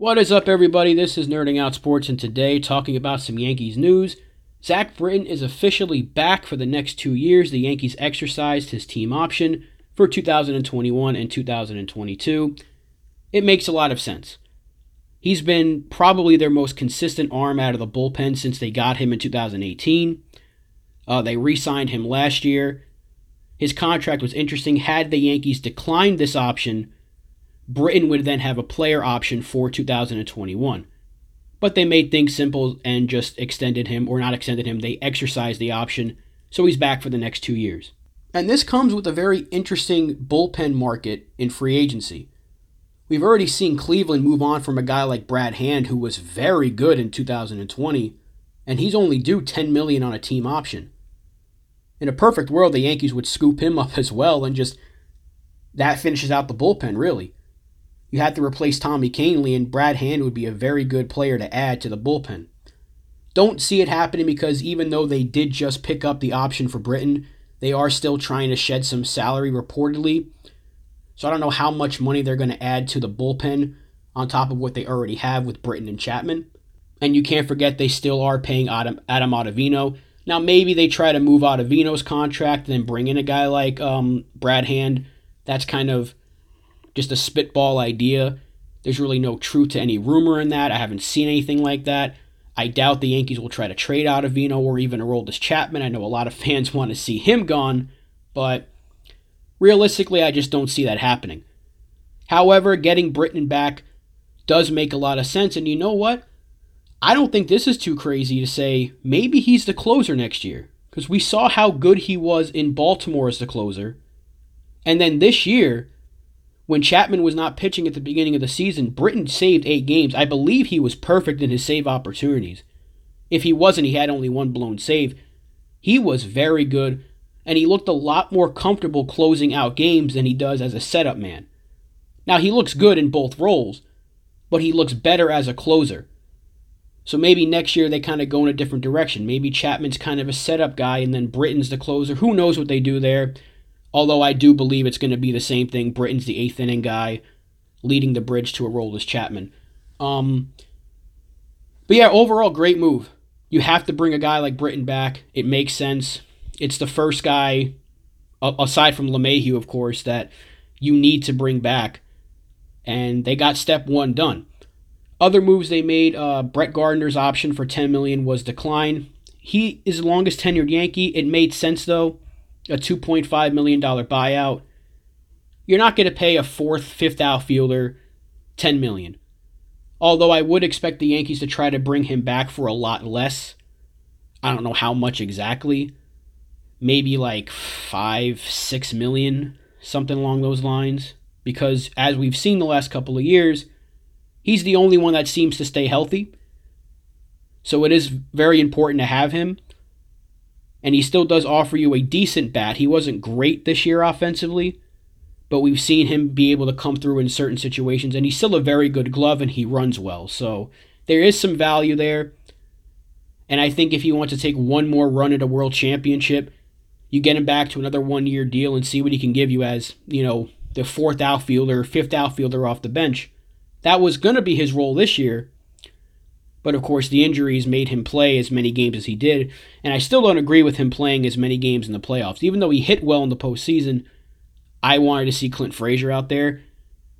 What is up, everybody? This is Nerding Out Sports, and today, talking about some Yankees news. Zach Britton is officially back for the next two years. The Yankees exercised his team option for 2021 and 2022. It makes a lot of sense. He's been probably their most consistent arm out of the bullpen since they got him in 2018. Uh, they re signed him last year. His contract was interesting. Had the Yankees declined this option, Britton would then have a player option for 2021. But they made things simple and just extended him, or not extended him, they exercised the option, so he's back for the next two years. And this comes with a very interesting bullpen market in free agency. We've already seen Cleveland move on from a guy like Brad Hand, who was very good in 2020, and he's only due 10 million on a team option. In a perfect world, the Yankees would scoop him up as well, and just that finishes out the bullpen, really you had to replace Tommy Kahnle, and Brad Hand would be a very good player to add to the bullpen. Don't see it happening because even though they did just pick up the option for Britton, they are still trying to shed some salary reportedly. So I don't know how much money they're going to add to the bullpen on top of what they already have with Britton and Chapman. And you can't forget they still are paying Adam, Adam Ottavino. Now maybe they try to move Ottavino's contract and then bring in a guy like um, Brad Hand. That's kind of just a spitball idea. There's really no truth to any rumor in that. I haven't seen anything like that. I doubt the Yankees will try to trade Ottavino or even Aroldis Chapman. I know a lot of fans want to see him gone, but realistically, I just don't see that happening. However, getting Britton back does make a lot of sense, and you know what? I don't think this is too crazy to say maybe he's the closer next year because we saw how good he was in Baltimore as the closer. And then this year, when Chapman was not pitching at the beginning of the season, Britton saved eight games. I believe he was perfect in his save opportunities. If he wasn't, he had only one blown save. He was very good, and he looked a lot more comfortable closing out games than he does as a setup man. Now, he looks good in both roles, but he looks better as a closer. So maybe next year they kind of go in a different direction. Maybe Chapman's kind of a setup guy, and then Britton's the closer. Who knows what they do there? Although I do believe it's going to be the same thing. Britton's the eighth inning guy, leading the bridge to Aroldis Chapman. Um, but yeah, overall, great move. You have to bring a guy like Britton back. It makes sense. It's the first guy, aside from LeMahieu, of course, that you need to bring back. And they got step one done. Other moves they made, uh, Brett Gardner's option for 10 million was declined. He is the longest tenured Yankee. It made sense though a $2.5 million buyout. You're not going to pay a fourth, fifth outfielder 10 million. Although I would expect the Yankees to try to bring him back for a lot less. I don't know how much exactly. Maybe like five, six million, something along those lines. Because as we've seen the last couple of years, he's the only one that seems to stay healthy. So it is very important to have him and he still does offer you a decent bat. He wasn't great this year offensively, but we've seen him be able to come through in certain situations, and he's still a very good glove and he runs well. So there is some value there. And I think if you want to take one more run at a world championship, you get him back to another one year deal and see what he can give you as, you know, the fourth outfielder, fifth outfielder off the bench. That was going to be his role this year. But of course, the injuries made him play as many games as he did, and I still don't agree with him playing as many games in the playoffs. Even though he hit well in the postseason, I wanted to see Clint Frazier out there,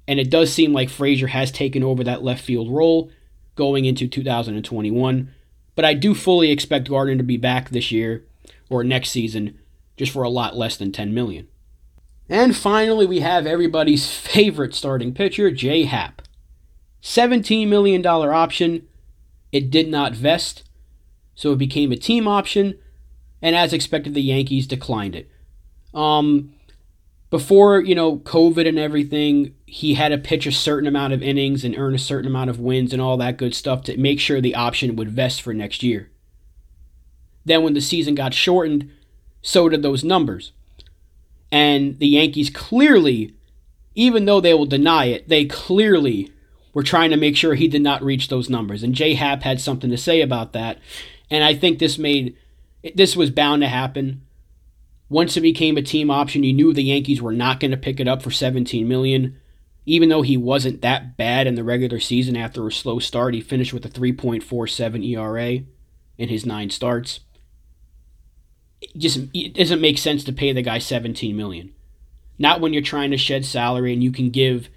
and it does seem like Frazier has taken over that left field role going into 2021. But I do fully expect Gardner to be back this year or next season, just for a lot less than 10 million. And finally, we have everybody's favorite starting pitcher, Jay Happ. $17 million option it did not vest, so it became a team option, and as expected, the Yankees declined it. Um, before you know COVID and everything, he had to pitch a certain amount of innings and earn a certain amount of wins and all that good stuff to make sure the option would vest for next year. Then when the season got shortened, so did those numbers. And the Yankees clearly, even though they will deny it, they clearly were trying to make sure he did not reach those numbers. And J Happ had something to say about that. And I think this made this was bound to happen. Once it became a team option, you knew the Yankees were not going to pick it up for 17 million. even though he wasn't that bad in the regular season after a slow start, he finished with a 3.47 ERA in his nine starts. It just it doesn't make sense to pay the guy 17 million. Not when you're trying to shed salary and you can give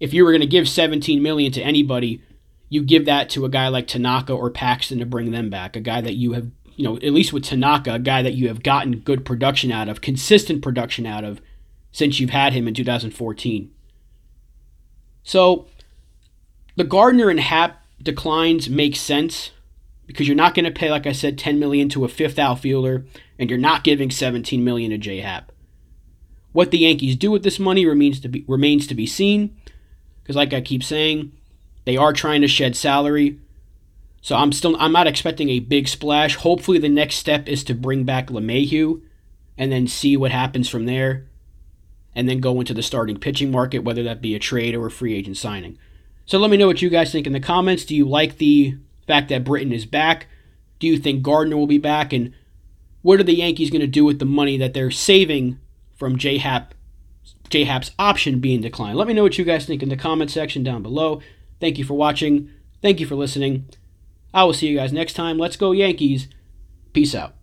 if you were going to give 17 million to anybody, you give that to a guy like Tanaka or Paxton to bring them back, a guy that you have, you know, at least with Tanaka, a guy that you have gotten good production out of, consistent production out of since you've had him in 2014. So the Gardner and Happ declines make sense because you're not going to pay, like I said, 10 million to a fifth outfielder, and you're not giving 17 million to J Happ. What the Yankees do with this money remains to be remains to be seen. Because like I keep saying, they are trying to shed salary. So I'm still I'm not expecting a big splash. Hopefully the next step is to bring back LeMahieu and then see what happens from there. And then go into the starting pitching market, whether that be a trade or a free agent signing. So let me know what you guys think in the comments. Do you like the fact that Britton is back? Do you think Gardner will be back? And what are the Yankees going to do with the money that they're saving from J Happ J Happ's option being declined? Let me know what you guys think in the comment section down below. Thank you for watching. Thank you for listening. I will see you guys next time. Let's go Yankees. Peace out.